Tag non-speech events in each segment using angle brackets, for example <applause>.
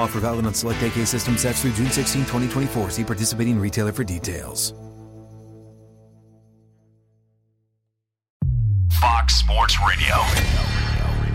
Offer valid on select AK system sets through June 16, 2024. See participating retailer for details. Fox Sports Radio.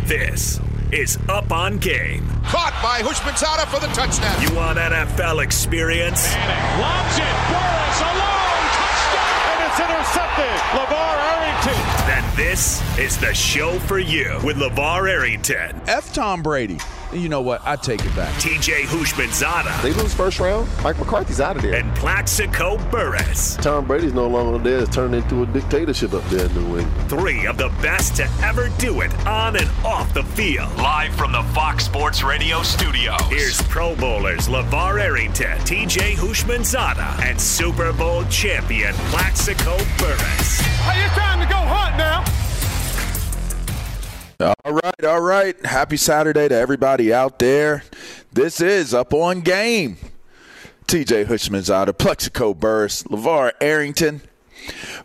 This is Up on Game. Caught by Houshmandzadeh for the touchdown. You want NFL experience? Manning lobs it. Burress alone. Touchdown. And it's intercepted. LaVar Arrington. Then this is the show for you with LaVar Arrington. F Tom Brady. You know what? I take it back. TJ Houshmandzadeh. They lose first round. Mike McCarthy's out of there. And Plaxico Burress. Tom Brady's no longer there. It's turned into a dictatorship up there in New England. Three of the best to ever do it on and off the field. Live from the Fox Sports Radio studios. Here's Pro Bowlers LaVar Arrington, TJ Houshmandzadeh, and Super Bowl champion Plaxico Burress. Hey, it's time to go hunt now. All right, all right. Happy Saturday to everybody out there. This is Up on Game. TJ Hushman's out of Plaxico Burress, LaVar Arrington.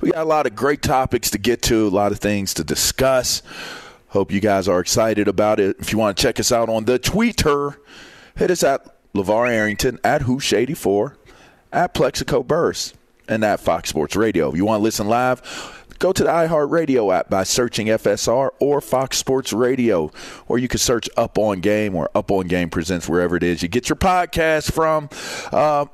We got a lot of great topics to get to, a lot of things to discuss. Hope you guys are excited about it. If you want to check us out on the Twitter, hit us at LaVar Arrington, at Hoosh84, at Plaxico Burress, and at Fox Sports Radio. If you want to listen live, Go to the iHeartRadio app by searching FSR or Fox Sports Radio, or you can search Up on Game or Up on Game Presents wherever it is you get your podcast from. Uh,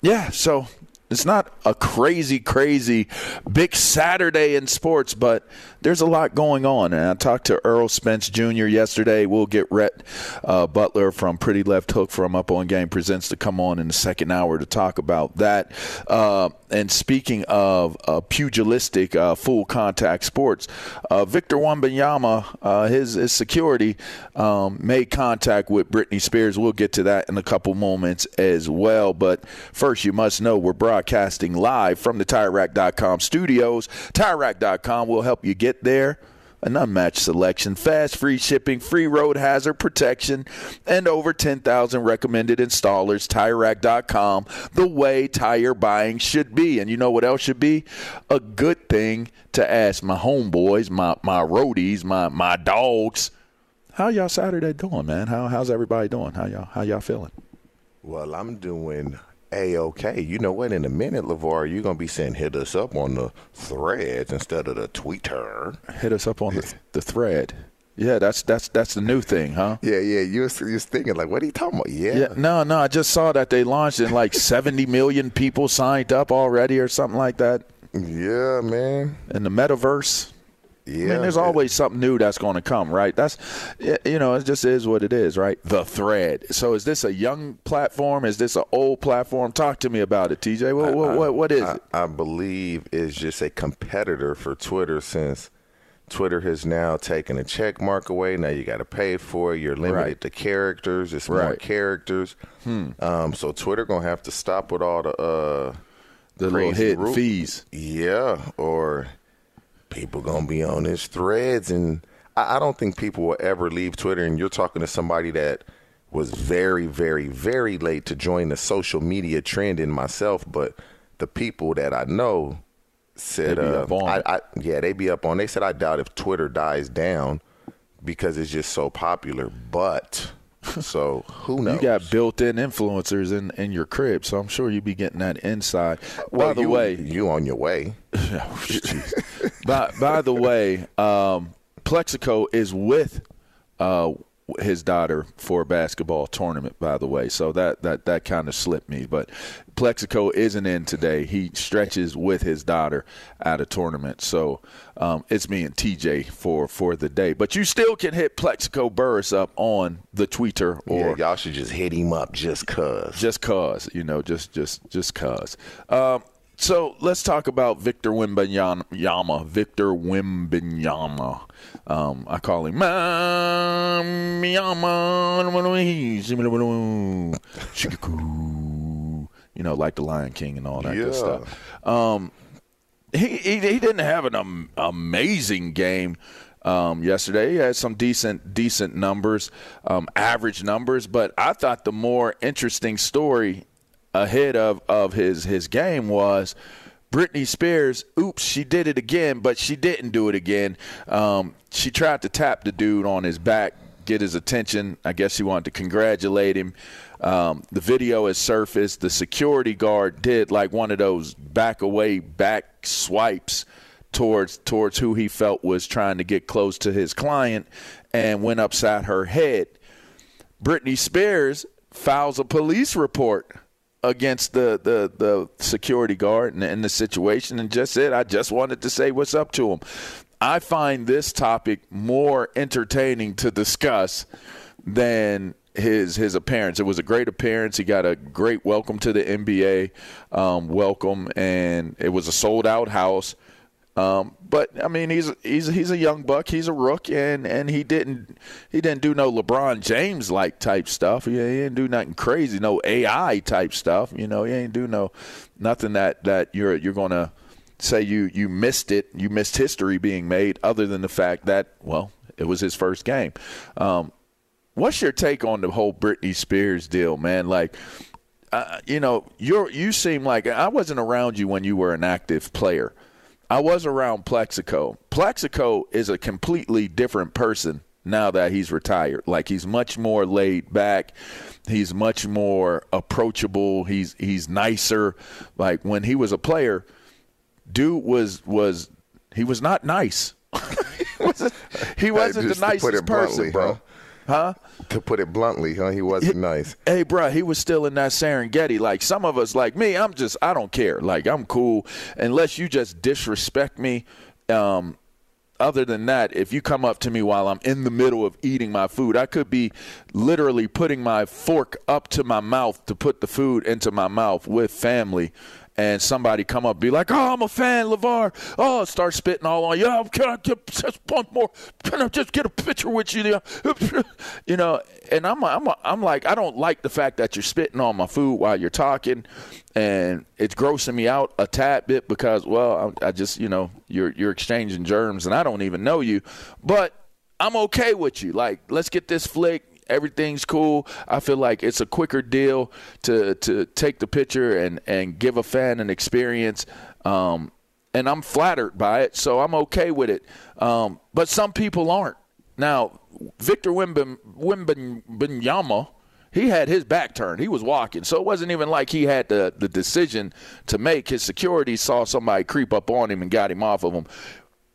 yeah, so it's not a crazy, crazy big Saturday in sports, but there's a lot going on. And I talked to Errol Spence Jr. yesterday. We'll get Rhett uh, Butler from Pretty Left Hook from Up on Game Presents to come on in the second hour to talk about that. Uh, and speaking of uh, pugilistic uh, full contact sports, uh, Victor Wembanyama, uh, his, his security um, made contact with Britney Spears. We'll get to that in a couple moments as well. But first, you must know we're broadcasting live from the TireRack.com studios. TireRack.com will help you get there an unmatched selection, fast free shipping, free road hazard protection, and over 10,000 recommended installers. TireRack.com, the way tire buying should be. And you know what else should be? A good thing to ask my homeboys, my, my roadies, my, my dogs. How y'all Saturday doing, man? How, how's everybody doing? How y'all, how y'all feeling? Well, I'm doing a-okay. You know what? In a minute, LaVar, you're going to be saying hit us up on the threads instead of the Twitter. Hit us up on the, <laughs> the thread. Yeah, that's that's that's the new thing, huh? Yeah, yeah. You was, you was thinking like, what are you talking about? Yeah. yeah. No, no. I just saw that they launched and like <laughs> 70 million people signed up already or something like that. Yeah, man. In the metaverse. Yeah, I mean, there's always something new that's going to come, right? That's, you know, it just is what it is, right? The thread. So, is this a young platform? Is this an old platform? Talk to me about it, TJ. What, what, what, what is I, it? I believe it's just a competitor for Twitter since Twitter has now taken a check mark away. Now you got to pay for it. You're limited Right. to characters. It's more characters. Hmm. Um, so Twitter gonna have to stop with all the uh, The little hidden fees. Yeah, or people gonna be on his threads, and I, I don't think people will ever leave Twitter. And you're talking to somebody that was very, very, very late to join the social media trend in myself, but the people that I know said, uh, I. I, yeah, they be up on. They said, I doubt if Twitter dies down because it's just so popular. But so who knows? You got built-in influencers in, in your crib, so I'm sure you'd be getting that inside. Well, by the you- way, you on your way. <laughs> Oh, by, by the way, um, Plaxico is with uh, his daughter for a basketball tournament. By the way, so that that that kind of slipped me. But Plaxico isn't in today. He stretches with his daughter at a tournament. So um, it's me and TJ for for the day. But you still can hit Plaxico Burress up on the Twitter or yeah, y'all should just hit him up just cause. just cause, you know, just just just cause. Um, so let's talk about Victor Wembanyama. Victor Wembanyama. Um, I call him Yama. You know, like the Lion King and all that good stuff. Um, he, he he didn't have an amazing game um, yesterday. He had some decent decent numbers, um, average numbers, but I thought the more interesting story ahead of, of his his game was Britney Spears. Oops, she did it again, but she didn't do it again. Um, she tried to tap the dude on his back, get his attention. I guess she wanted to congratulate him. Um, the video has surfaced. The security guard did like one of those back away back swipes towards towards who he felt was trying to get close to his client and went upside her head. Britney Spears files a police report against the, the, the security guard and, and the situation and just said, I just wanted to say what's up to him. I find this topic more entertaining to discuss than his his appearance. It was a great appearance. He got a great welcome to the NBA um, welcome, and it was a sold out house. Um, but I mean, he's he's he's a young buck. He's a rook, and, and he didn't he didn't do no LeBron James like type stuff. He, he didn't do nothing crazy, no AI type stuff. You know, he ain't do no nothing that, that you're you're gonna say you you missed it. You missed history being made, other than the fact that well, it was his first game. Um, what's your take on the whole Britney Spears deal, man? Like, uh, you know, you're you seem like I wasn't around you when you were an active player. I was around Plaxico. Plaxico is a completely different person now that he's retired. Like he's much more laid back. He's much more approachable. He's he's nicer. Like when he was a player, dude was was he was not nice. <laughs> he wasn't, he wasn't the nicest person, bluntly, bro. huh? Huh? To put it bluntly, huh? He wasn't nice. Hey, bro, he was still in that Serengeti. Like some of us, like me, I'm just, I don't care. Like I'm cool unless you just disrespect me. Um, other than that, if you come up to me while I'm in the middle of eating my food, I could be literally putting my fork up to my mouth to put the food into my mouth with family. And somebody come up be like, "Oh, I'm a fan, LaVar." Oh, start spitting all on you. Oh, can I get just one more? Can I just get a picture with you? <laughs> You know, and I'm, I'm, I'm like, I don't like the fact that you're spitting on my food while you're talking, and it's grossing me out a tad bit because, well, I, I just, you know, you're you're exchanging germs, and I don't even know you, but I'm okay with you. Like, let's get this flick. Everything's cool. I feel like it's a quicker deal to to take the picture and and give a fan an experience. Um, and I'm flattered by it, so I'm okay with it. Um, but some people aren't. Now, Victor Wimben, Wembanyama, he had his back turned. He was walking, so it wasn't even like he had the the decision to make. His security saw somebody creep up on him and got him off of him.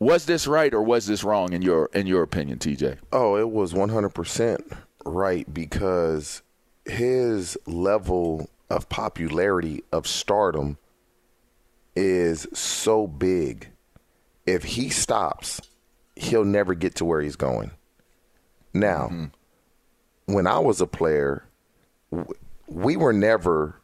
Was this right or was this wrong in your in your opinion, TJ? Oh, it was 100% right because his level of popularity, of stardom, is so big. If he stops, he'll never get to where he's going. Now, mm-hmm. when I was a player, we were never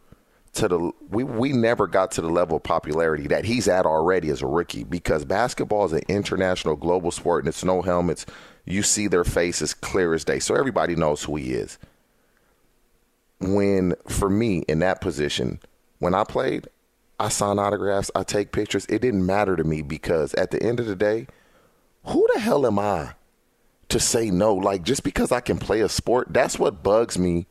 to the we we never got to the level of popularity that he's at already as a rookie because basketball is an international global sport and it's no helmets. You see their faces clear as day, so everybody knows who he is. When for me in that position, when I played, I sign autographs, I take pictures. It didn't matter to me because at the end of the day, who the hell am I to say no? Like just because I can play a sport, that's what bugs me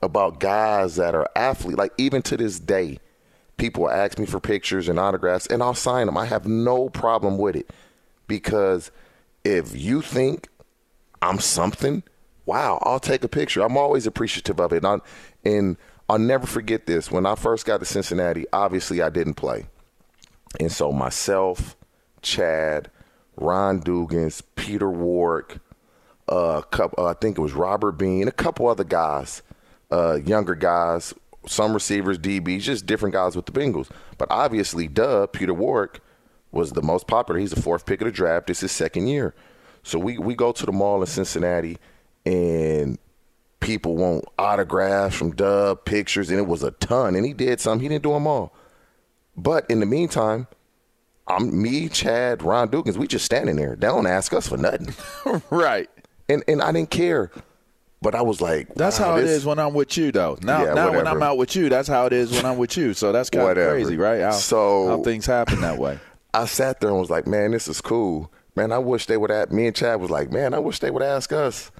about guys that are athletes. Like even to this day, People ask me for pictures and autographs, and I'll sign them. I have no problem with it because if you think I'm something, wow, I'll take a picture. I'm always appreciative of it. And, I, and I'll never forget this. When I first got to Cincinnati, obviously I didn't play. And so myself, Chad, Ron Dugans, Peter Warrick, uh, couple, uh, I think it was Robert Bean, a couple other guys, uh, younger guys, some receivers, DBs, just different guys with the Bengals. But obviously, duh, Peter Warrick was the most popular. He's the fourth pick of the draft. It's his second year. So we, we go to the mall in Cincinnati, and people want autographs from Dub, pictures, and it was a ton. And he did some. He didn't do them all. But in the meantime, I'm me, Chad, Ron Dugans. We just standing there. They don't ask us for nothing, <laughs> right? And and I didn't care. But I was like, that's wow, how this, it is when I'm with you, though. Now, Yeah, now when. I'm out with you, that's how it is when I'm with you. So that's kind of crazy, right? How, So- how things happen that way. I sat there and was like, man, this is cool. Man, I wish they would ask. Me and Chad was like, man, I wish they would ask us.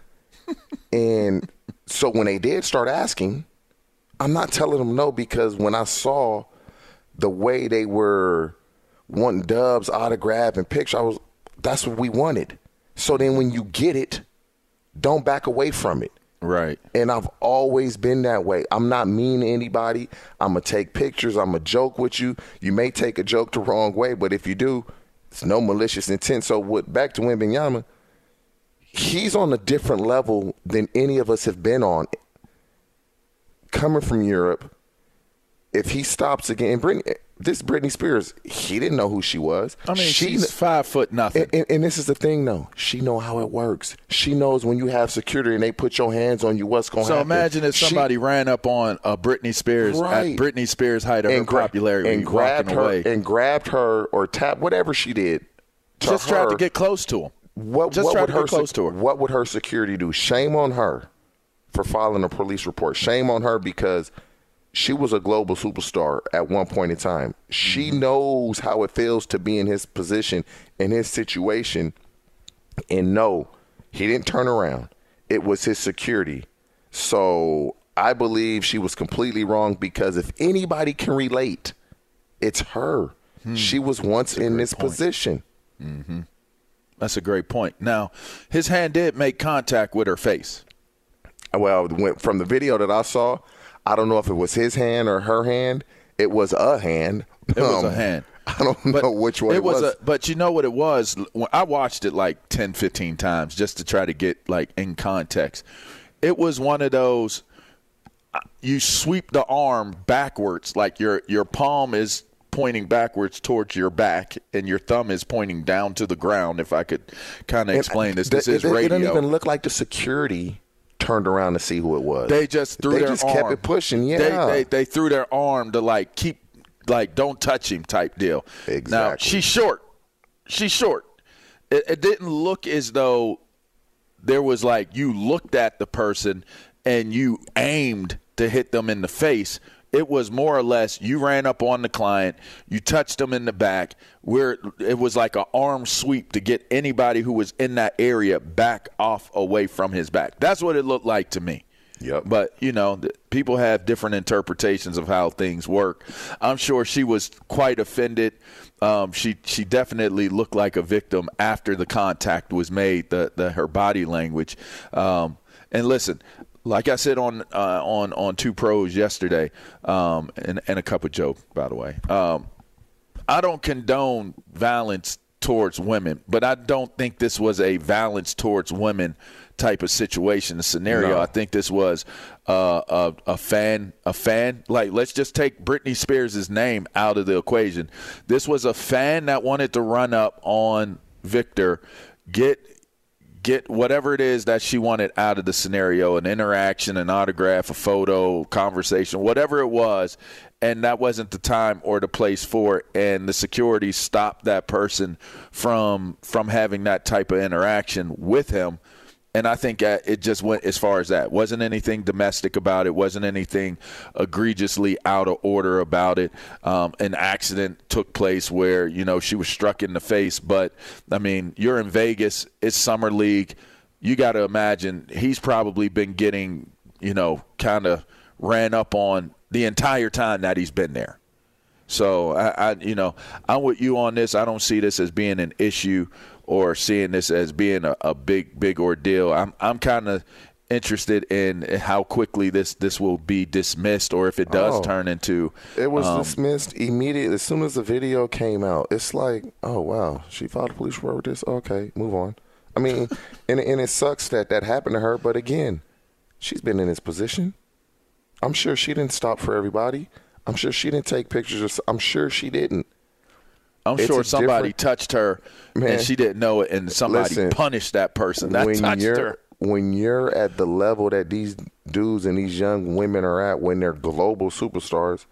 <laughs> and so when they did start asking, I'm not telling them no because when I saw the way they were wanting Dubs autograph and picture, I was that's what we wanted. So then when you get it, don't back away from it. Right. And I've always been that way. I'm not mean to anybody. I'm going to take pictures. I'm going to joke with you. You may take a joke the wrong way, but if you do, it's no malicious intent. So, what, back to Wembanyama, he's on a different level than any of us have been on. Coming from Europe, if he stops again, and Britney, this Britney Spears, he didn't know who she was. I mean, She- she's five foot nothing. and, and, and this is the thing, though. She know how it works. She knows when you have security and they put your hands on you, what's going to so happen. imagine if She- somebody ran up on uh, Britney Spears Right. at Britney Spears' height of her gra- popularity and grabbed her away. and grabbed her or tap whatever she did. To just tried to her, get close to him. what, just what tried would to her get close to her. What would her security do? Shame on her for filing a police report. Shame on her because she was a global superstar at one point in time. She Mm-hmm. knows how it feels to be in his position, in his situation, and no, he didn't turn around. It was his security. So I believe she was completely wrong because if anybody can relate, it's her. She was once in this position. That's a great point. Now, his hand did make contact with her face. Well, from the video that I saw, I don't know if it was his hand or her hand. It was a hand. It was a Um, hand. <laughs> I don't know which one it, was. A, but you know what it was? I watched it like 10, 15 times just to try to get like in context. It was one of those uh, you sweep the arm backwards like your your palm is pointing backwards towards your back and your thumb is pointing down to the ground if I could kind of explain this. This It- is it, It radio. didn't even look like the security turned around to see who it was. They just threw They their just arm. kept it pushing. Yeah. They, they they threw their arm to like keep like don't touch him type deal. Exactly. Now she's short. She's short. It, it didn't look as though there was like you looked at the person and you aimed to hit them in the face. It was more or less you ran up on the client, you touched them in the back, where it was like an arm sweep to get anybody who was in that area back off away from his back. That's what it looked like to me. Yep. But you know, people have different interpretations of how things work. I'm sure she was quite offended. Um, she she definitely looked like a victim after the contact was made. The the her body language. Um, and listen, like I said on uh, on on two pros yesterday, um, and and a cup of joke by the way. Um, I don't condone violence towards women, but I don't think this was a violence towards women type of situation, a scenario. No. I think this was uh, a, a fan, a fan. Like, let's just take Britney Spears' name out of the equation. This was a fan that wanted to run up on Victor, get get whatever it is that she wanted out of the scenario an interaction an autograph a photo conversation whatever it was and that wasn't the time or the place for it and the security stopped that person from from having that type of interaction with him and I think uh, it just went as far as that. Wasn't anything domestic about it. Wasn't anything egregiously out of order about it. Um, an accident took place where you know she was struck in the face. But I mean, you're in Vegas. It's summer league. You got to imagine he's probably been getting you know kind of ran up on the entire time that he's been there. So I, I, you know, I'm with you on this. I don't see this as being an issue or seeing this as being a, a big, big ordeal. I'm, I'm kind of interested in how quickly this this will be dismissed, or if it does Oh. turn into. It was um, dismissed immediately as soon as the video came out. It's like, oh wow, she filed a police report with this. Okay, move on. I mean, <laughs> and and it sucks that that happened to her. But again, she's been in this position. I'm sure she didn't stop for everybody. I'm sure she didn't take pictures. I'm sure she didn't. I'm It's sure somebody touched her Man, and she didn't know it, and somebody listen, punished that person that when touched you're her. when you're at the level that these dudes and these young women are at when they're global superstars,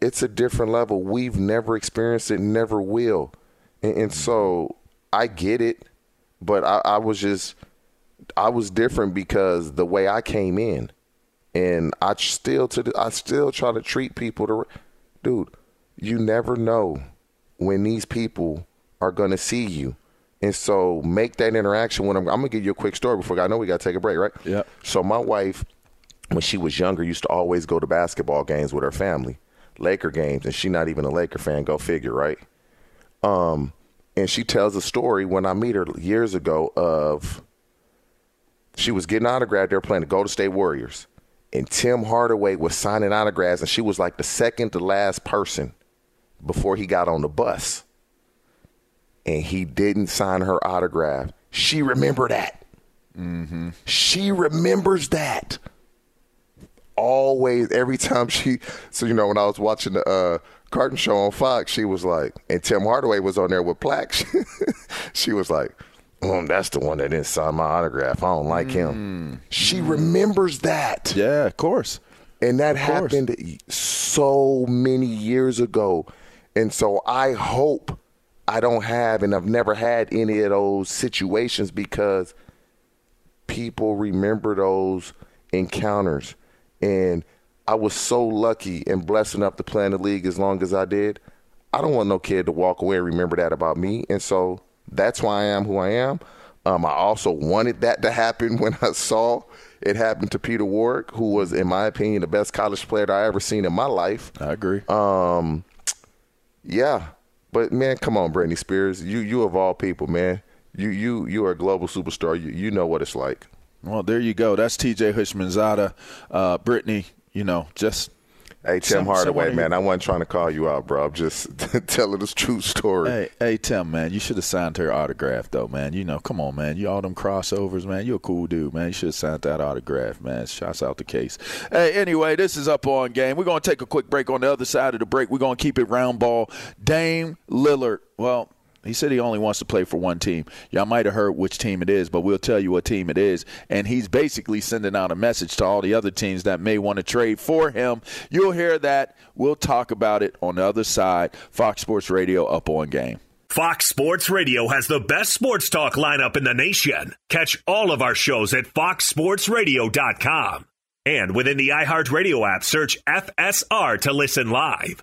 it's a different level. We've never experienced it, never will, and, and so I get it, but I, I was just I was different because the way I came in, and I still to I still try to treat people to, dude. You never know when these people are gonna see you. And so make that interaction when I'm, I'm gonna give you a quick story before I know we gotta take a break, right? Yeah. So my wife, when she was younger, used to always go to basketball games with her family, Laker games, and she not even a Laker fan. Go figure, right? Um, and she tells a story when I meet her years ago of she was getting autographed. They were playing the Golden State Warriors, and Tim Hardaway was signing autographs, and she was like the second to last person before he got on the bus and he didn't sign her autograph. She remembered that. Mm-hmm. She remembers that. Always, every time she. So you know, when I was watching the uh, carton show on Fox, she was like, and Tim Hardaway was on there with Plax. <laughs> she was like, "Um, that's the one that didn't sign my autograph. I don't like him." She remembers that. Yeah, of course. And that course. happened so many years ago. And so I hope I don't have, and I've never had any of those situations because people remember those encounters. And I was so lucky and blessed enough to play in the league as long as I did. I don't want no kid to walk away and remember that about me. And so that's why I am who I am. Um, I also wanted that to happen <laughs> when I saw it happen to Peter Warrick, who was, in my opinion, the best college player that I ever seen in my life. I agree. Um, yeah, but man, come on, Britney Spears, you you of all people, man, you you you are a global superstar. You you know what it's like. Well, there you go. That's T.J. Houshmandzadeh. Uh, Brittany, you know, just Hey Tim Some- Hardaway, man, I wasn't trying to call you out, bro. I'm just <laughs> telling this true story. Hey, hey, Tim, man, you should have signed her autograph, though, man. You know, come on, man. You all them crossovers, man. You a cool dude, man. You should have signed that autograph, man. Shouts out the case. Hey, anyway, this is up on game. We're gonna take a quick break. On the other side of the break, we're gonna keep it round ball. Dame Lillard. Well. He said he only wants to play for one team. Y'all might have heard which team it is, but we'll tell you what team it is. And he's basically sending out a message to all the other teams that may want to trade for him. You'll hear that. We'll talk about it on the other side. Fox Sports Radio up on game. Fox Sports Radio has the best sports talk lineup in the nation. Catch all of our shows at foxsportsradio.com. And within the iHeartRadio app, search FSR to listen live.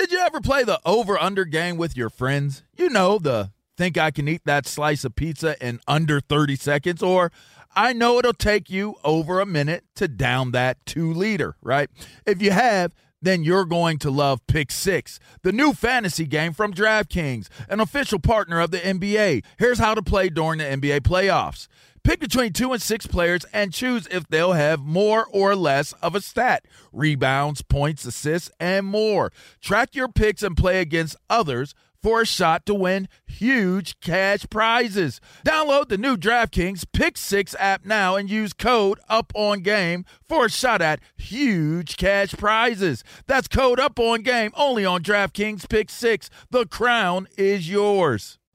Did you ever play the over under game with your friends? You know, the think I can eat that slice of pizza in under 30 seconds, or I know it'll take you over a minute to down that two liter, right? If you have, then you're going to love Pick Six, the new fantasy game from DraftKings, an official partner of the NBA. Here's how to play during the NBA playoffs. Pick between two and six players and choose if they'll have more or less of a stat rebounds, points, assists, and more. Track your picks and play against others for a shot to win huge cash prizes. Download the new DraftKings Pick 6 app now and use code UPONGAME for a shot at huge cash prizes. That's code UPONGAME only on DraftKings Pick 6. The crown is yours.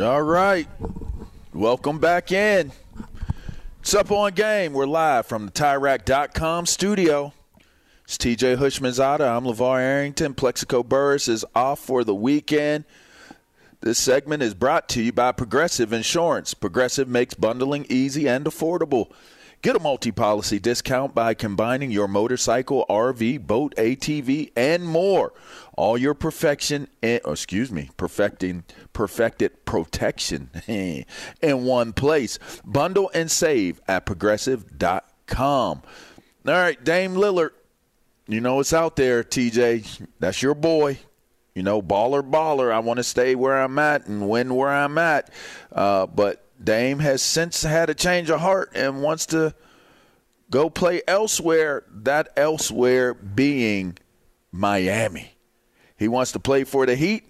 All right. Welcome back in. It's up on game. We're live from the TireRack.com studio. It's TJ Houshmandzadeh. I'm LaVar Arrington. Plaxico Burress is off for the weekend. This segment is brought to you by Progressive Insurance. Progressive makes bundling easy and affordable. Get a multi-policy discount by combining your motorcycle, RV, boat, ATV, and more. All your perfection, and, oh, excuse me, perfecting, perfected protection <laughs> in one place. Bundle and save at progressive.com. All right, Dame Lillard. You know it's out there, TJ. That's your boy. You know, baller, baller. I want to stay where I'm at and win where I'm at. Uh, but Dame has since had a change of heart and wants to go play elsewhere. That elsewhere being Miami. He wants to play for the Heat,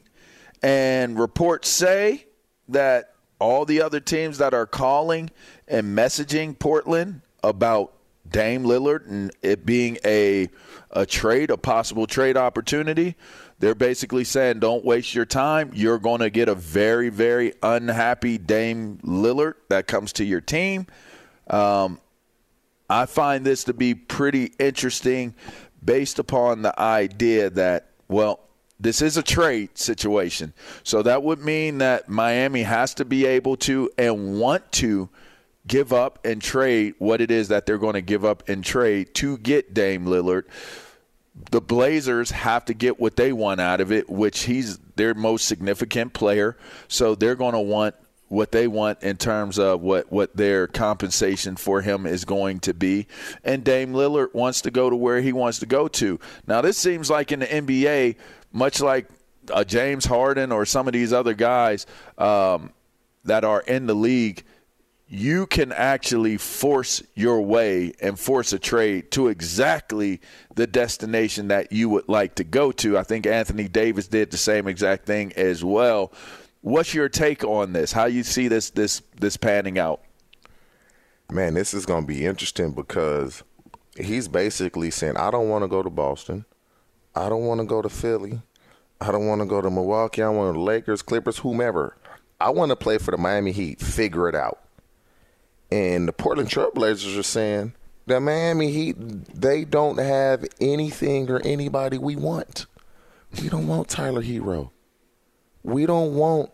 and reports say that all the other teams that are calling and messaging Portland about Dame Lillard and it being a a trade, a possible trade opportunity, they're basically saying don't waste your time. You're going to get a very, very unhappy Dame Lillard that comes to your team. Um, I find this to be pretty interesting based upon the idea that, well, this is a trade situation. So that would mean that Miami has to be able to and want to give up and trade what it is that they're going to give up and trade to get Dame Lillard. The Blazers have to get what they want out of it, which he's their most significant player. So they're going to want what they want in terms of what, what their compensation for him is going to be. And Dame Lillard wants to go to where he wants to go to. Now, this seems like in the NBA, much like uh, James Harden or some of these other guys um, that are in the league, you can actually force your way and force a trade to exactly the destination that you would like to go to. I think Anthony Davis did the same exact thing as well. What's your take on this? How you see this this this panning out? Man, this is going to be interesting because he's basically saying, "I don't want to go to Boston. I don't want to go to Philly. I don't want to go to Milwaukee. I want to Lakers, Clippers, whomever. I want to play for the Miami Heat. Figure it out." And the Portland Trailblazers are saying, "The Miami Heat, they don't have anything or anybody we want. We don't want Tyler Herro. we don't want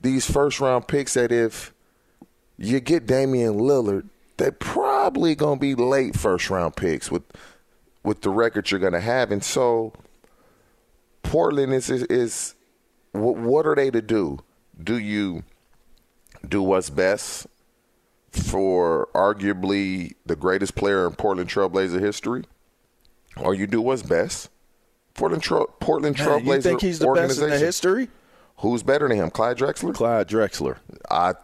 these first round picks that if you get Damian Lillard, they're probably gonna be late first round picks with with the record you're gonna have. And so Portland is is, is what, what are they to do? Do you do what's best for arguably the greatest player in Portland Trailblazer history? Or you do what's best? Portland, Tra- Portland Trailblazer. You think he's the best in the history? Who's better than him, Clyde Drexler? Clyde Drexler. I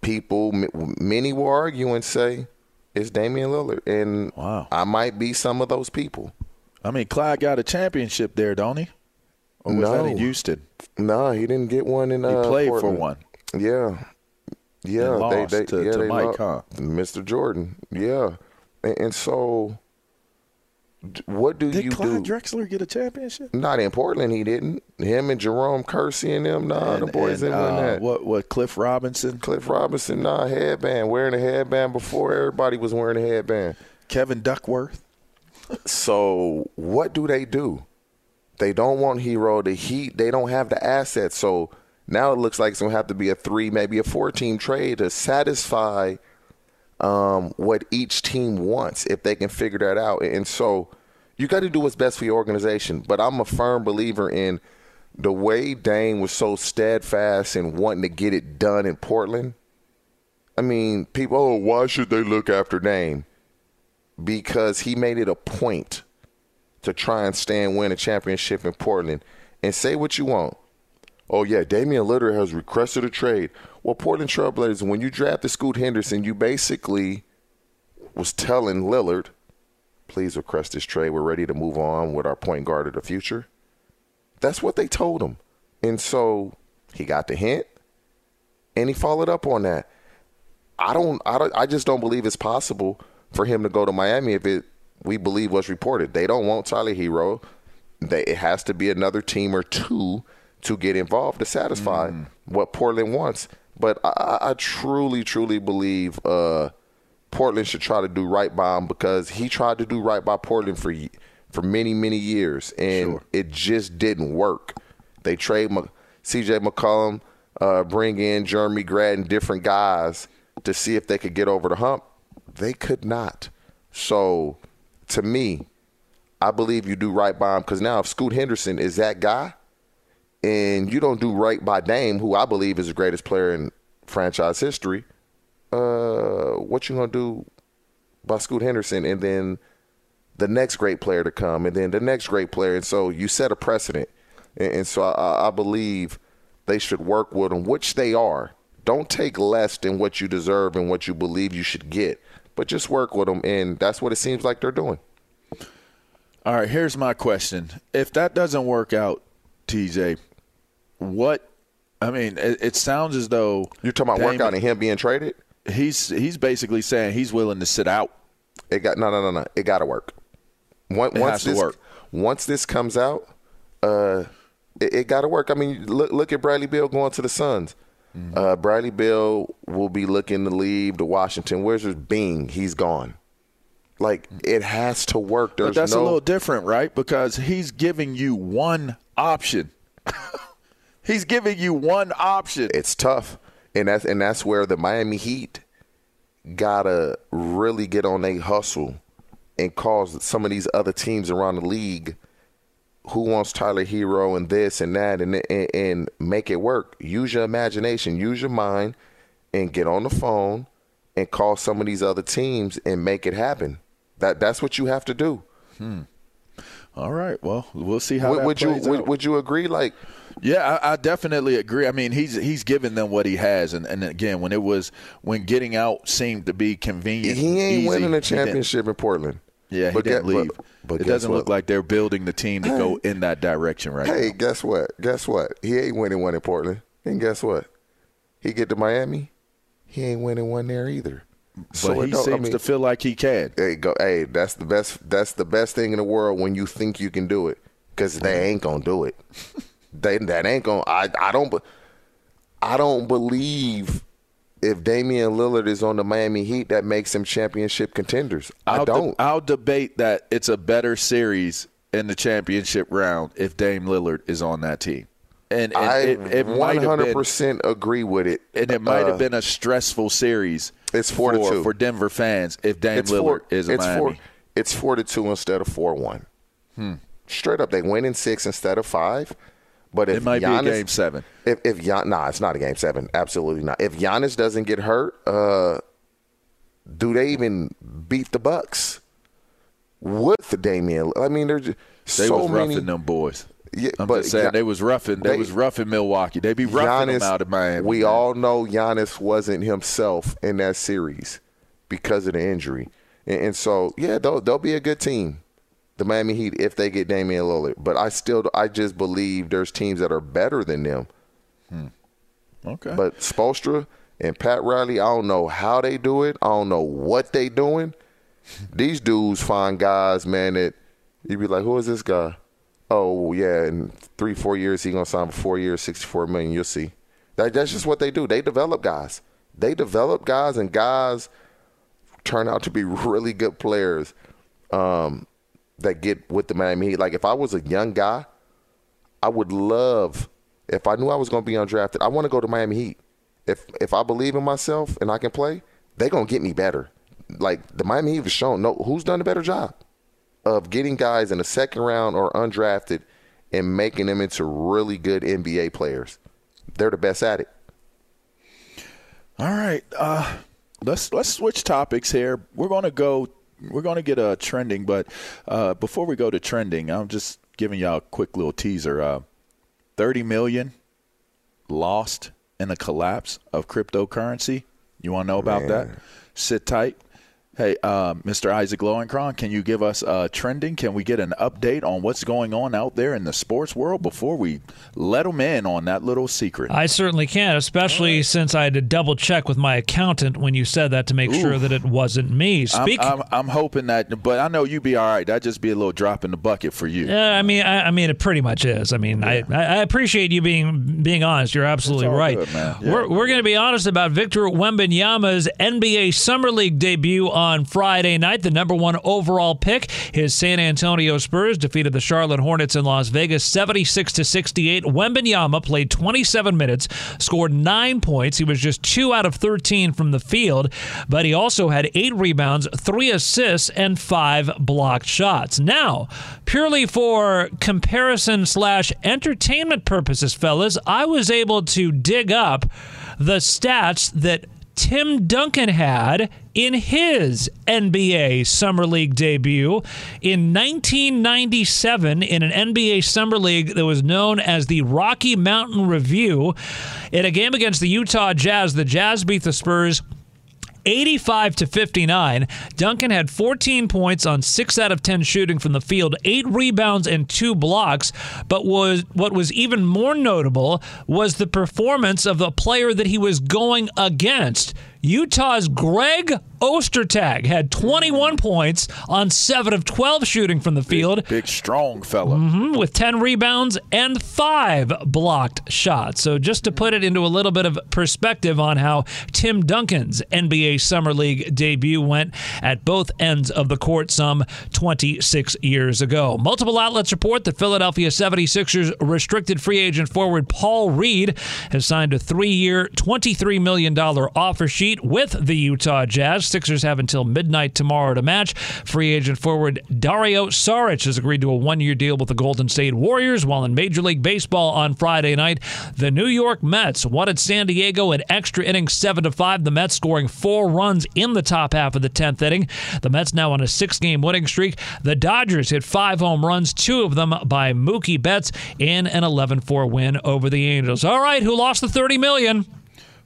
people, many will argue and say it's Damian Lillard, and wow. I might be some of those people. I mean, Clyde got a championship there, don't he? Or was no. that in Houston? No, he didn't get one in. He uh, played Portland. for one. Yeah, Yeah, and they, lost they, to, yeah, to they Mike, lo- huh? Mr. Jordan. Yeah, and, and so what do Did you Clyde do? Drexler get a championship? Not in Portland, he didn't. Him and Jerome Kersey and them, nah, the boys and, didn't win uh, that. What? What? Cliff Robinson, Cliff Robinson, nah, headband, wearing a headband before everybody was wearing a headband. Kevin Duckworth. So what do they do? They don't want Herro. The Heat, they don't have the assets. So now it looks like it's gonna have to be a three, maybe a four team trade to satisfy um, what each team wants if they can figure that out. And so you got to do what's best for your organization. But I'm a firm believer in the way Dame was so steadfast in wanting to get it done in Portland. I mean, people, oh, why should they look after Dame? Because he made it a point to try and stay and win a championship in Portland. And say what you want. Oh, yeah, Damian Lillard has requested a trade. Well, Portland Trailblazers, when you drafted Scoot Henderson, you basically was telling Lillard, please request this trade. We're ready to move on with our point guard of the future. That's what they told him. And so he got the hint and he followed up on that. I don't I don't I just don't believe it's possible for him to go to Miami if it we believe what's reported. They don't want Tyler Herro. They, it has to be another team or two to get involved to satisfy what Portland wants. But I, I- truly, truly believe uh, Portland should try to do right by him because he tried to do right by Portland for for many, many years, and it just didn't work. They trade M- C.J. McCollum, uh, bring in Jerami Grant, different guys to see if they could get over the hump. They could not. So, to me, I believe you do right by him because now if Scoot Henderson is that guy, and you don't do right by Dame, who I believe is the greatest player in franchise history, uh, what you gonna do by Scoot Henderson, and then the next great player to come, and then the next great player, and so you set a precedent, and, and so I, I believe they should work with them, which they are. Don't take less than what you deserve and what you believe you should get, but just work with them, and that's what it seems like they're doing. All right, here's my question. If that doesn't work out, TJ, what I mean, it, it sounds as though You're talking about Dame- workout and him being traded. He's he's basically saying he's willing to sit out. It got no, no, no, no. It got to work. Once, has to this, work. Once this comes out, uh, it, it got to work. I mean, look, look at Bradley Beal going to the Suns. Mm-hmm. Uh, Bradley Beal will be looking to leave to Washington. Where's his Bing? He's gone. Like it has to work. There's but that's no a little different, right? Because he's giving you one option. <laughs> he's giving you one option. It's tough, and that's and that's where the Miami Heat gotta really get on a hustle and cause some of these other teams around the league who wants Tyler Herro and this and that and and, and make it work. Use your imagination, use your mind, and get on the phone and call some of these other teams and make it happen. That that's what you have to do. Hmm. All right. Well, we'll see how Would, that would you would, would you agree? Like, Yeah, I, I definitely agree. I mean, he's he's given them what he has, and, and again, when it was when getting out seemed to be convenient, he ain't easy, winning a championship in Portland. Yeah, he But didn't leave. but- but it doesn't what? look like they're building the team to go in that direction right now. Hey, guess what? Guess what? He ain't winning one in Portland. And guess what? He get to Miami, he ain't winning one there either. But it he don't- I seems mean, to feel like he can. Hey, go. Hey, that's the best. That's the best thing in the world when you think you can do it, because they ain't gonna do it. <laughs> they that ain't gonna. I I don't. I don't believe if Damian Lillard is on the Miami Heat, that makes them championship contenders. I I'll don't. I'll debate that it's a better series in the championship round if Dame Lillard is on that team. And, and I it, it might have been 100% agree with it. and it might Uh, have been a stressful series. It's four to for, two. for Denver fans if Dame it's Lillard four, is it's Miami. Four, it's four to two instead of four one. Hmm. Straight up, they win in six instead of five. But if It might Giannis, be a game seven. If if Gian, nah, it's not a game seven. Absolutely not. If Giannis doesn't get hurt, uh, do they even beat the Bucks with Damian? I mean, there's just They so was many. roughing them boys. Yeah, I'm but just saying Gian- they was roughing. They, they- was roughing Milwaukee. They be roughing them out of Miami. We man. all know Giannis wasn't himself in that series because of the injury, and, and so yeah, they'll they'll be a good team, the Miami Heat, if they get Damian Lillard. But I still I just believe there's teams that are better than them. Okay. But Spoelstra And Pat Riley, I don't know how they do it. I don't know what they doing. <laughs> These dudes find guys, man, that you'd be like, who is this guy? Oh yeah, in three, four years he gonna sign for four years, sixty-four million. You'll see. That, that's just what they do. They develop guys. They develop guys, and guys turn out to be <laughs> really good players um, that get with the Miami Heat. Like if I was a young guy, I would love if I knew I was going to be undrafted. I want to go to Miami Heat. If if I believe in myself and I can play, they're gonna get me better. Like the Miami Heat has shown, no, who's done a better job of getting guys in the second round or undrafted and making them into really good NBA players. They're the best at it. All right, uh, let's let's switch topics here. We're going to go. We're going to get a trending, but uh, before we go to trending, I'm just giving y'all a quick little teaser. Uh, Thirty million lost in the collapse of cryptocurrency. You want to know about Man. that? Sit tight. Hey, uh, Mr. Isaac Lowenkron, can you give us uh, trending? Can we get an update on what's going on out there in the sports world before we let them in on that little secret? I certainly can, especially right. since I had to double check with my accountant when you said that to make Oof. sure that it wasn't me. Speak- I'm, I'm, I'm, hoping that, but I know you'd be all right. That'd just be a little drop in the bucket for you. Yeah, I mean, I, I mean, it pretty much is. I mean, yeah. I, I appreciate you being being honest. You're absolutely right. Good, yeah. We're, we're going to be honest about Victor Wembanyama's NBA Summer League debut on Friday night. The number one overall pick, his San Antonio Spurs defeated the Charlotte Hornets in Las Vegas 76 to 68. Wembanyama played 27 minutes, scored nine points. He was just two out of 13 from the field, but he also had eight rebounds, three assists, and five blocked shots. Now, purely for comparison slash entertainment purposes, fellas, I was able to dig up the stats that Tim Duncan had in his NBA Summer League debut in 1997 in an NBA Summer League that was known as the Rocky Mountain Review. In a game against the Utah Jazz, the Jazz beat the Spurs 85 to 59. Duncan had 14 points on 6 out of 10 shooting from the field, 8 rebounds and 2 blocks, but was what was even more notable was the performance of the player that he was going against. Utah's Greg Ostertag had 21 points on 7 of 12 shooting from the field. Big, big strong fella. Mm-hmm, with 10 rebounds and 5 blocked shots. So, just to put it into a little bit of perspective on how Tim Duncan's NBA Summer League debut went at both ends of the court some 26 years ago. Multiple outlets report that Philadelphia 76ers restricted free agent forward Paul Reed has signed a three year, $23 million offer sheet with the Utah Jazz. Sixers have until midnight tomorrow to match. Free agent forward Dario Saric has agreed to a one year deal with the Golden State Warriors, while in Major League Baseball on Friday night, the New York Mets won at San Diego in extra innings 7 to 5. The Mets scoring four runs in the top half of the 10th inning. The Mets now on a six game winning streak. The Dodgers hit five home runs, two of them by Mookie Betts, in an 11 4 win over the Angels. All right, who lost the 30 million?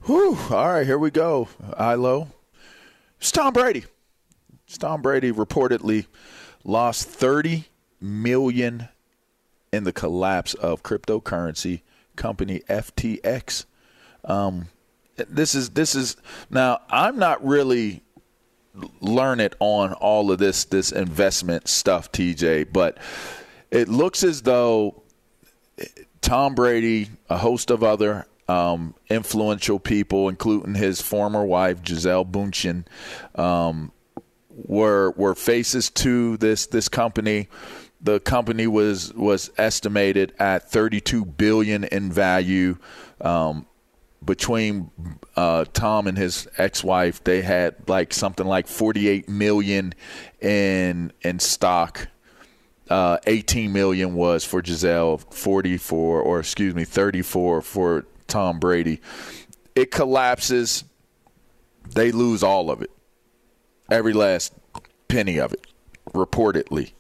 Whew. All right, here we go. Ilo. It's Tom Brady. It's Tom Brady reportedly lost 30 million in the collapse of cryptocurrency company FTX. Um, this is this is now I'm not really learned on all of this this investment stuff, TJ, but it looks as though Tom Brady, a host of other um, influential people, including his former wife Gisele Bündchen, um, were were faces to this this company. The company was was estimated at 32 billion in value. Um, between uh, Tom and his ex-wife, they had like something like 48 million in in stock. Uh, 18 million was for Gisele, 44 or excuse me, 34 for Tom Brady. It collapses. They lose all of it. Every last penny of it, reportedly.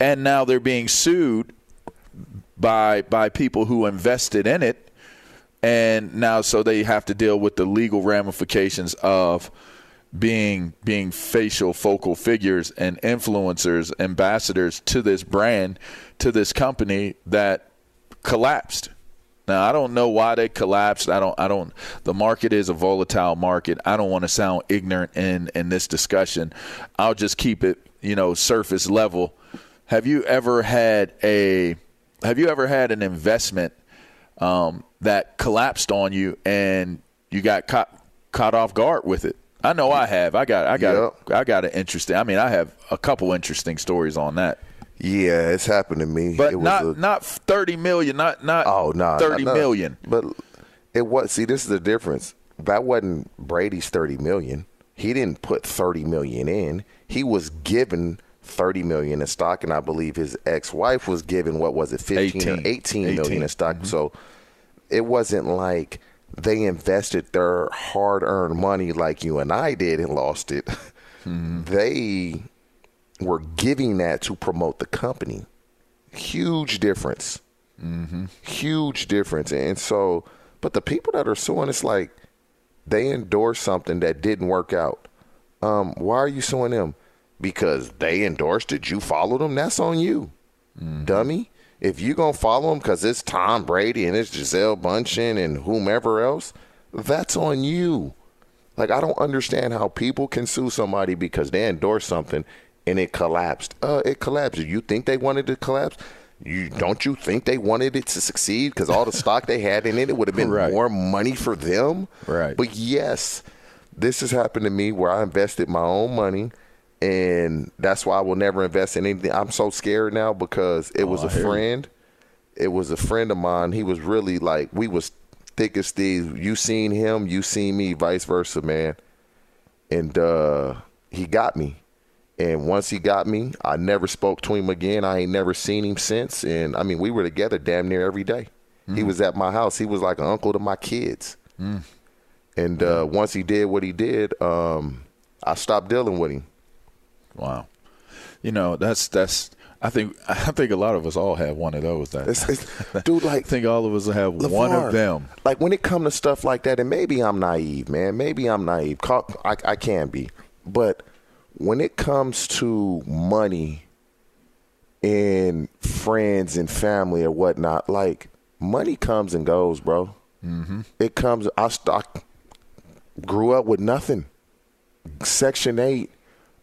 And now they're being sued by by people who invested in it and now so they have to deal with the legal ramifications of being being facial focal figures and influencers ambassadors to this brand to this company that collapsed Now I don't know why they collapsed. I don't. I don't. The market is a volatile market. I don't want to sound ignorant in in this discussion. I'll just keep it, you know, surface level. Have you ever had a Have you ever had an investment um, that collapsed on you and you got caught caught off guard with it? I know I have. I got. I got. Yep. I got an interesting. I mean, I have a couple interesting stories on that. Yeah, it's happened to me. But it was not a- not thirty million. Not not Oh no, thirty no, no. million. But it was. See, this is the difference. That wasn't Brady's thirty million. He didn't put thirty million in. He was given thirty million in stock, and I believe his ex-wife was given what was it, fifteen or 18. eighteen million 18. in stock. Mm-hmm. So it wasn't like they invested their hard-earned money like you and I did and lost it. Mm-hmm. They were giving that to promote the company. Huge difference. Mm-hmm. Huge difference. And so, but the people that are suing, it's like they endorsed something that didn't work out. Um, why are you suing them? Because they endorsed it. You followed them. That's on you, dummy. If you gonna follow them because it's Tom Brady and it's Gisele Bündchen and whomever else, that's on you. Like I don't understand how people can sue somebody because they endorsed something and it collapsed. Uh, it collapsed. You think they wanted it to collapse? You don't you think they wanted it to succeed because all the stock they had in it, it would have been Right. more money for them. Right. But yes, this has happened to me where I invested my own money, and that's why I will never invest in anything. I'm so scared now because it was Oh, I a hear you. friend. It was a friend of mine. He was really like we was thick as thieves. You seen him, you seen me, vice versa, man. And uh, he got me. And once he got me, I never spoke to him again. I ain't never seen him since. And I mean, we were together damn near every day. He was at my house. He was like an uncle to my kids. And uh, once he did what he did, um, I stopped dealing with him. Wow. You know, that's that's. I think <laughs> I think a lot of us all have one of those. That It's- it's- <laughs> dude, like I think all of us have one of them. Like when it comes to stuff like that, and maybe I'm naive, man. Maybe I'm naive. I, I can be, but when it comes to money and friends and family or whatnot, like money comes and goes, bro. Mm-hmm. It comes. I stock grew up with nothing. Section eight.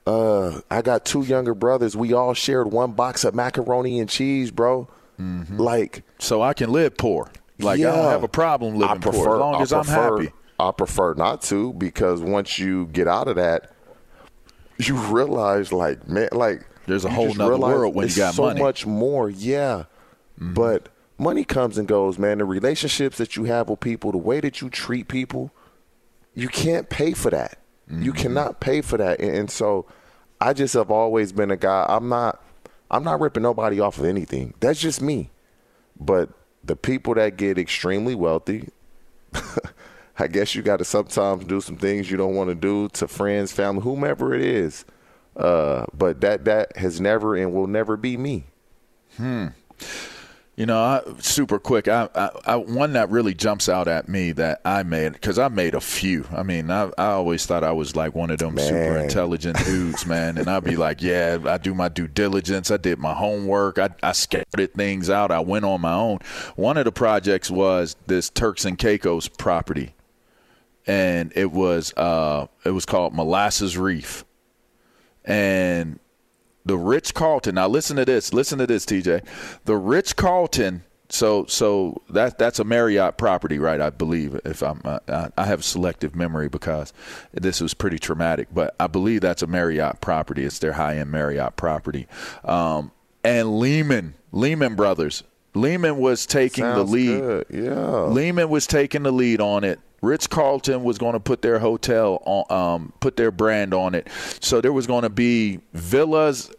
Uh, I got two younger brothers. We all shared one box of macaroni and cheese, bro. Like, so I can live poor. Like I don't have a problem living prefer, poor as long I as I'm happy. I prefer not to because once you get out of that, you realize like man, like There's a whole just nother world when you got so money. much more. Yeah, but money comes and goes, man. The relationships that you have with people, the way that you treat people, you can't pay for that. You Mm-hmm. cannot pay for that, and, and so I just have always been a guy. I'm not. I'm not ripping nobody off of anything. That's just me. But the people that get extremely wealthy, <laughs> I guess you got to sometimes do some things you don't want to do to friends, family, whomever it is. Uh, but that that has never and will never be me. Hmm. You know, I, super quick. I, I, I one that really jumps out at me that I made because I made a few. I mean, I, I always thought I was like one of them super intelligent <laughs> dudes, man. And I'd be like, yeah, I do my due diligence. I did my homework. I, I scouted things out. I went on my own. One of the projects was this Turks and Caicos property, and it was uh, it was called Molasses Reef, and the Ritz Carlton. Now listen to this. Listen to this, TJ. The Ritz Carlton. So so that that's a Marriott property, right? I believe. If I'm, uh, I, I have selective memory because this was pretty traumatic, but I believe that's a Marriott property. It's their high end Marriott property. Um, and Lehman, Lehman Brothers. Lehman was taking Sounds the lead. good. Yeah. Lehman was taking the lead on it. Ritz Carlton was going to put their hotel on, um, put their brand on it. So there was going to be villas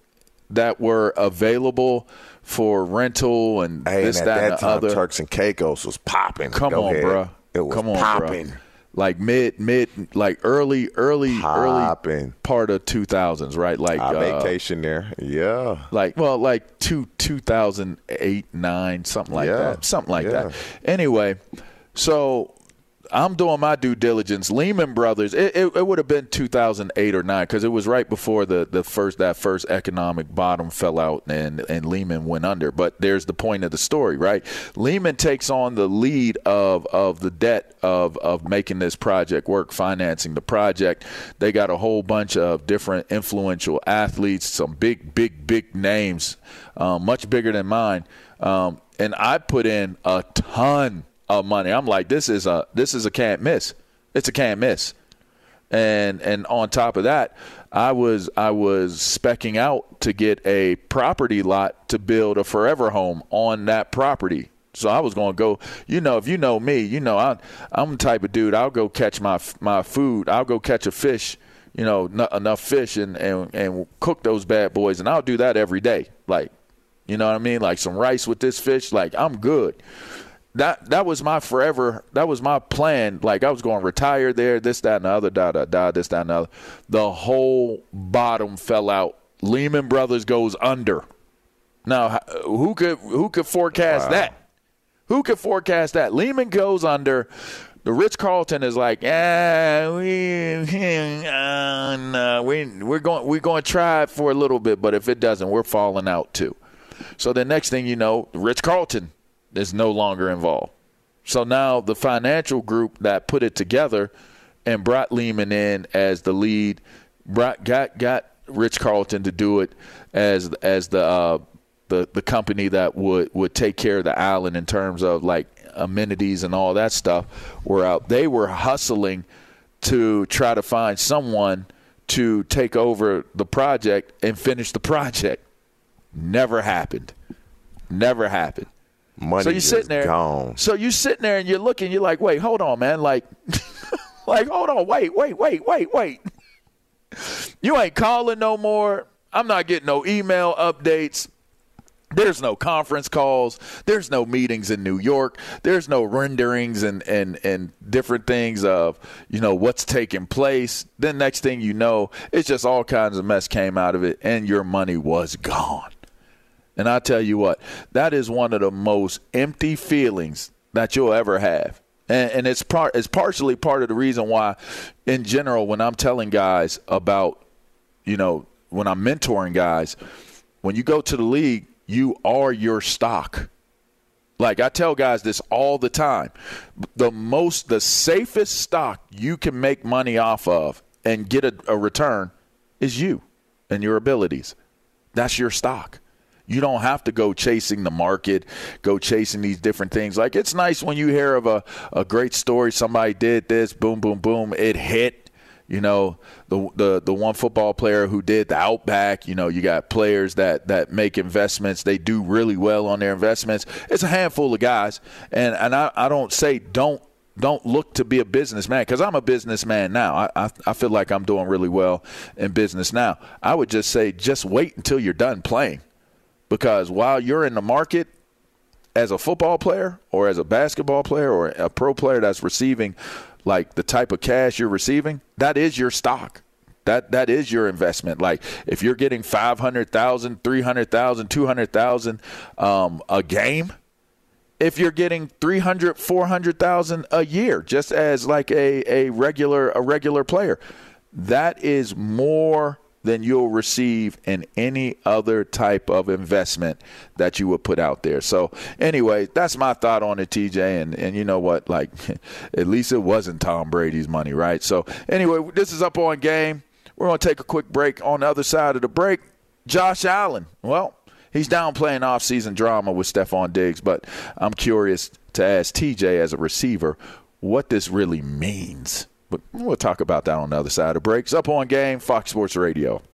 that were available for rental and Hey, this, and that, that, and the time, other. Turks and Caicos was popping. Come Go on, ahead. bruh. It was Come on, popping. Like mid, mid, like early, early, Popping. early part of two thousands, right? Like I uh, vacation there. Yeah. like well like two 2008 9 something like Yeah. that something like Yeah. that anyway so I'm doing my due diligence. Lehman Brothers, it, it, it would have been 2008 or 9 because it was right before the, the first that first economic bottom fell out and, and Lehman went under. But there's the point of the story, right? Lehman takes on the lead of, of the debt of, of making this project work, financing the project. They got a whole bunch of different influential athletes, some big, big, big names, um, much bigger than mine. Um, and I put in a ton of money. I'm like, this is a this is a can't miss. It's a can't miss. And and on top of that, I was I was specking out to get a property lot to build a forever home on that property. So I was going to go. You know, if you know me, you know I'm I'm the type of dude. I'll go catch my my food. I'll go catch a fish. You know, n- enough fish and, and and cook those bad boys, and I'll do that every day. Like, you know what I mean? Like some rice with this fish. Like I'm good that that was my forever that was my plan. Like i was going to retire there this that and the other da da da this that and the other. The whole bottom fell out. Lehman brothers goes under. Now who could who could forecast wow. that? Who could forecast that? Lehman goes under. The Ritz Carlton is like, yeah, we, <laughs> uh, no, we, we're going, we're going to try it for a little bit, but if it doesn't, we're falling out too. So the next thing you know, Ritz Carlton is no longer involved. So now the financial group that put it together and brought Lehman in as the lead, brought, got got Ritz Carlton to do it as as the uh, the the company that would would take care of the island in terms of like amenities and all that stuff. Were out. They were hustling to try to find someone to take over the project and finish the <laughs> project. Never happened. Never happened. Money so you're sitting there. Gone. So you're sitting there and you're looking. You're like, wait, hold on, man. Like, <laughs> like, hold on, wait, wait, wait, wait, wait. <laughs> You ain't calling no more. I'm not getting no email updates. There's no conference calls. There's no meetings in New York. There's no renderings and, and, and different things of, you know, what's taking place. Then next thing you know, it's just all kinds of mess came out of it and your money was gone. And I tell you what, that is one of the most empty feelings that you'll ever have. And, and it's part it's partially part of the reason why, in general, when I'm telling guys about, you know, when I'm mentoring guys, when you go to the league, you are your stock. Like I tell guys this all the time. The most the safest stock you can make money off of and get a, a return is you and your abilities. That's your stock. You don't have to go chasing the market, go chasing these different things. Like it's nice when you hear of a, a great story, somebody did this, boom, boom, boom, it hit. You know, the the the one football player who did the Outback, you know, you got players that that make investments, they do really well on their investments. It's a handful of guys. And and I, I don't say don't don't look to be a businessman because I'm a businessman now. I, I, I feel like I'm doing really well in business now. I would just say just wait until you're done playing because while you're in the market as a football player or as a basketball player or a pro player that's receiving like the type of cash you're receiving, that is your stock. That that is your investment. Like if you're getting 500,000, 300,000, 200,000 um, a game, if you're getting 300, 400,000 a year just as like a, a regular a regular player, that is more than you'll receive in any other type of investment that you would put out there. So anyway, that's my thought on it, TJ. And and you know what? Like <laughs> at least it wasn't Tom Brady's money, right? So anyway, this is up on game. We're gonna take a quick break. On the other side of the break, Josh Allen. Well, he's down playing off-season drama with Stefon Diggs, but I'm curious to ask TJ as a receiver what this really means. But we'll talk about that on the other side of breaks. Up on game, Fox Sports Radio.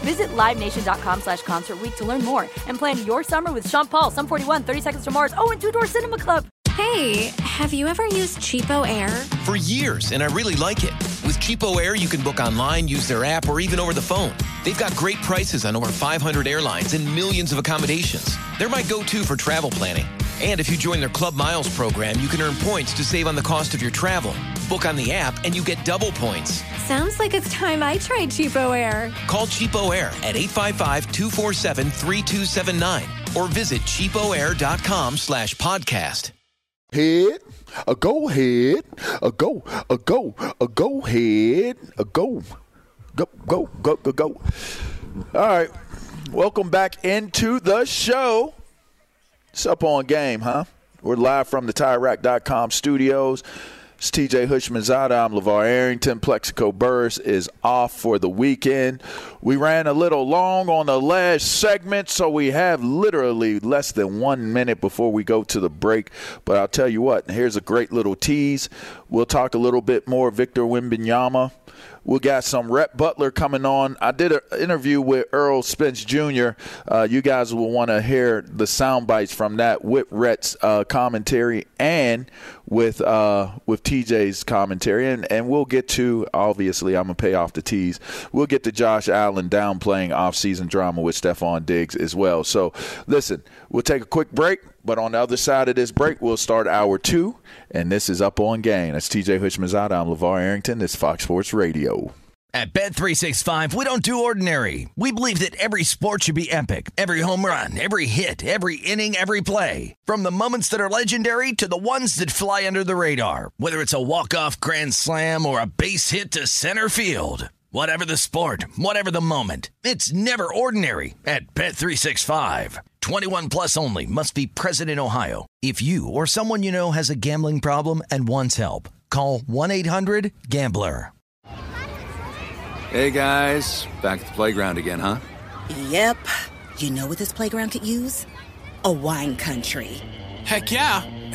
Visit LiveNation.com slash Concert Week to learn more and plan your summer with Sean Paul, Sum 41, 30 Seconds to Mars, oh, and Two Door Cinema Club. Hey, have you ever used CheapOair? For years, and I really like it. With CheapOair, you can book online, use their app, or even over the phone. They've got great prices on over 500 airlines and millions of accommodations. They're my go to for travel planning. And if you join their Club Miles program, you can earn points to save on the cost of your travel. Book on the app, and you get double points. Sounds like it's time I tried CheapOair. Call CheapOair at 855-247-3279 or visit cheapoair.com slash podcast. Head, a go head, a go, a go, a go head, a go, go, go, go, go, go. All right, welcome back into the show. It's up on game, huh? We're live from the TireRack.com studios. It's TJ Houshmandzadeh. I'm LaVar Arrington. Plaxico Burress is off for the weekend. We ran a little long on the last segment, so we have literally less than one minute before we go to the break. But I'll tell you what, here's a great little tease. We'll talk a little bit more Victor Wembanyama. We got some Rhett Butler coming on. I did an interview with Errol Spence Jr. Uh, you guys will want to hear the sound bites from that with Rhett's uh, commentary and with uh, with TJ's commentary, and, and we'll get to obviously I'm gonna pay off the tease. We'll get to Josh Allen downplaying off-season drama with Stefon Diggs as well. So listen, we'll take a quick break. But on the other side of this break, we'll start hour two, and this is Up on Game. That's TJ Houshmandzadeh. I'm LaVar Arrington. This is Fox Sports Radio. At Bet365, we don't do ordinary. We believe that every sport should be epic. Every home run, every hit, every inning, every play. From the moments that are legendary to the ones that fly under the radar. Whether it's a walk-off grand slam or a base hit to center field. Whatever the sport, whatever the moment, it's never ordinary at Bet365. 21 plus only must be present in Ohio. If you or someone you know has a gambling problem and wants help, call 1-800-GAMBLER. Hey guys, back at the playground again, huh? Yep. You know what this playground could use? A wine country. Heck yeah,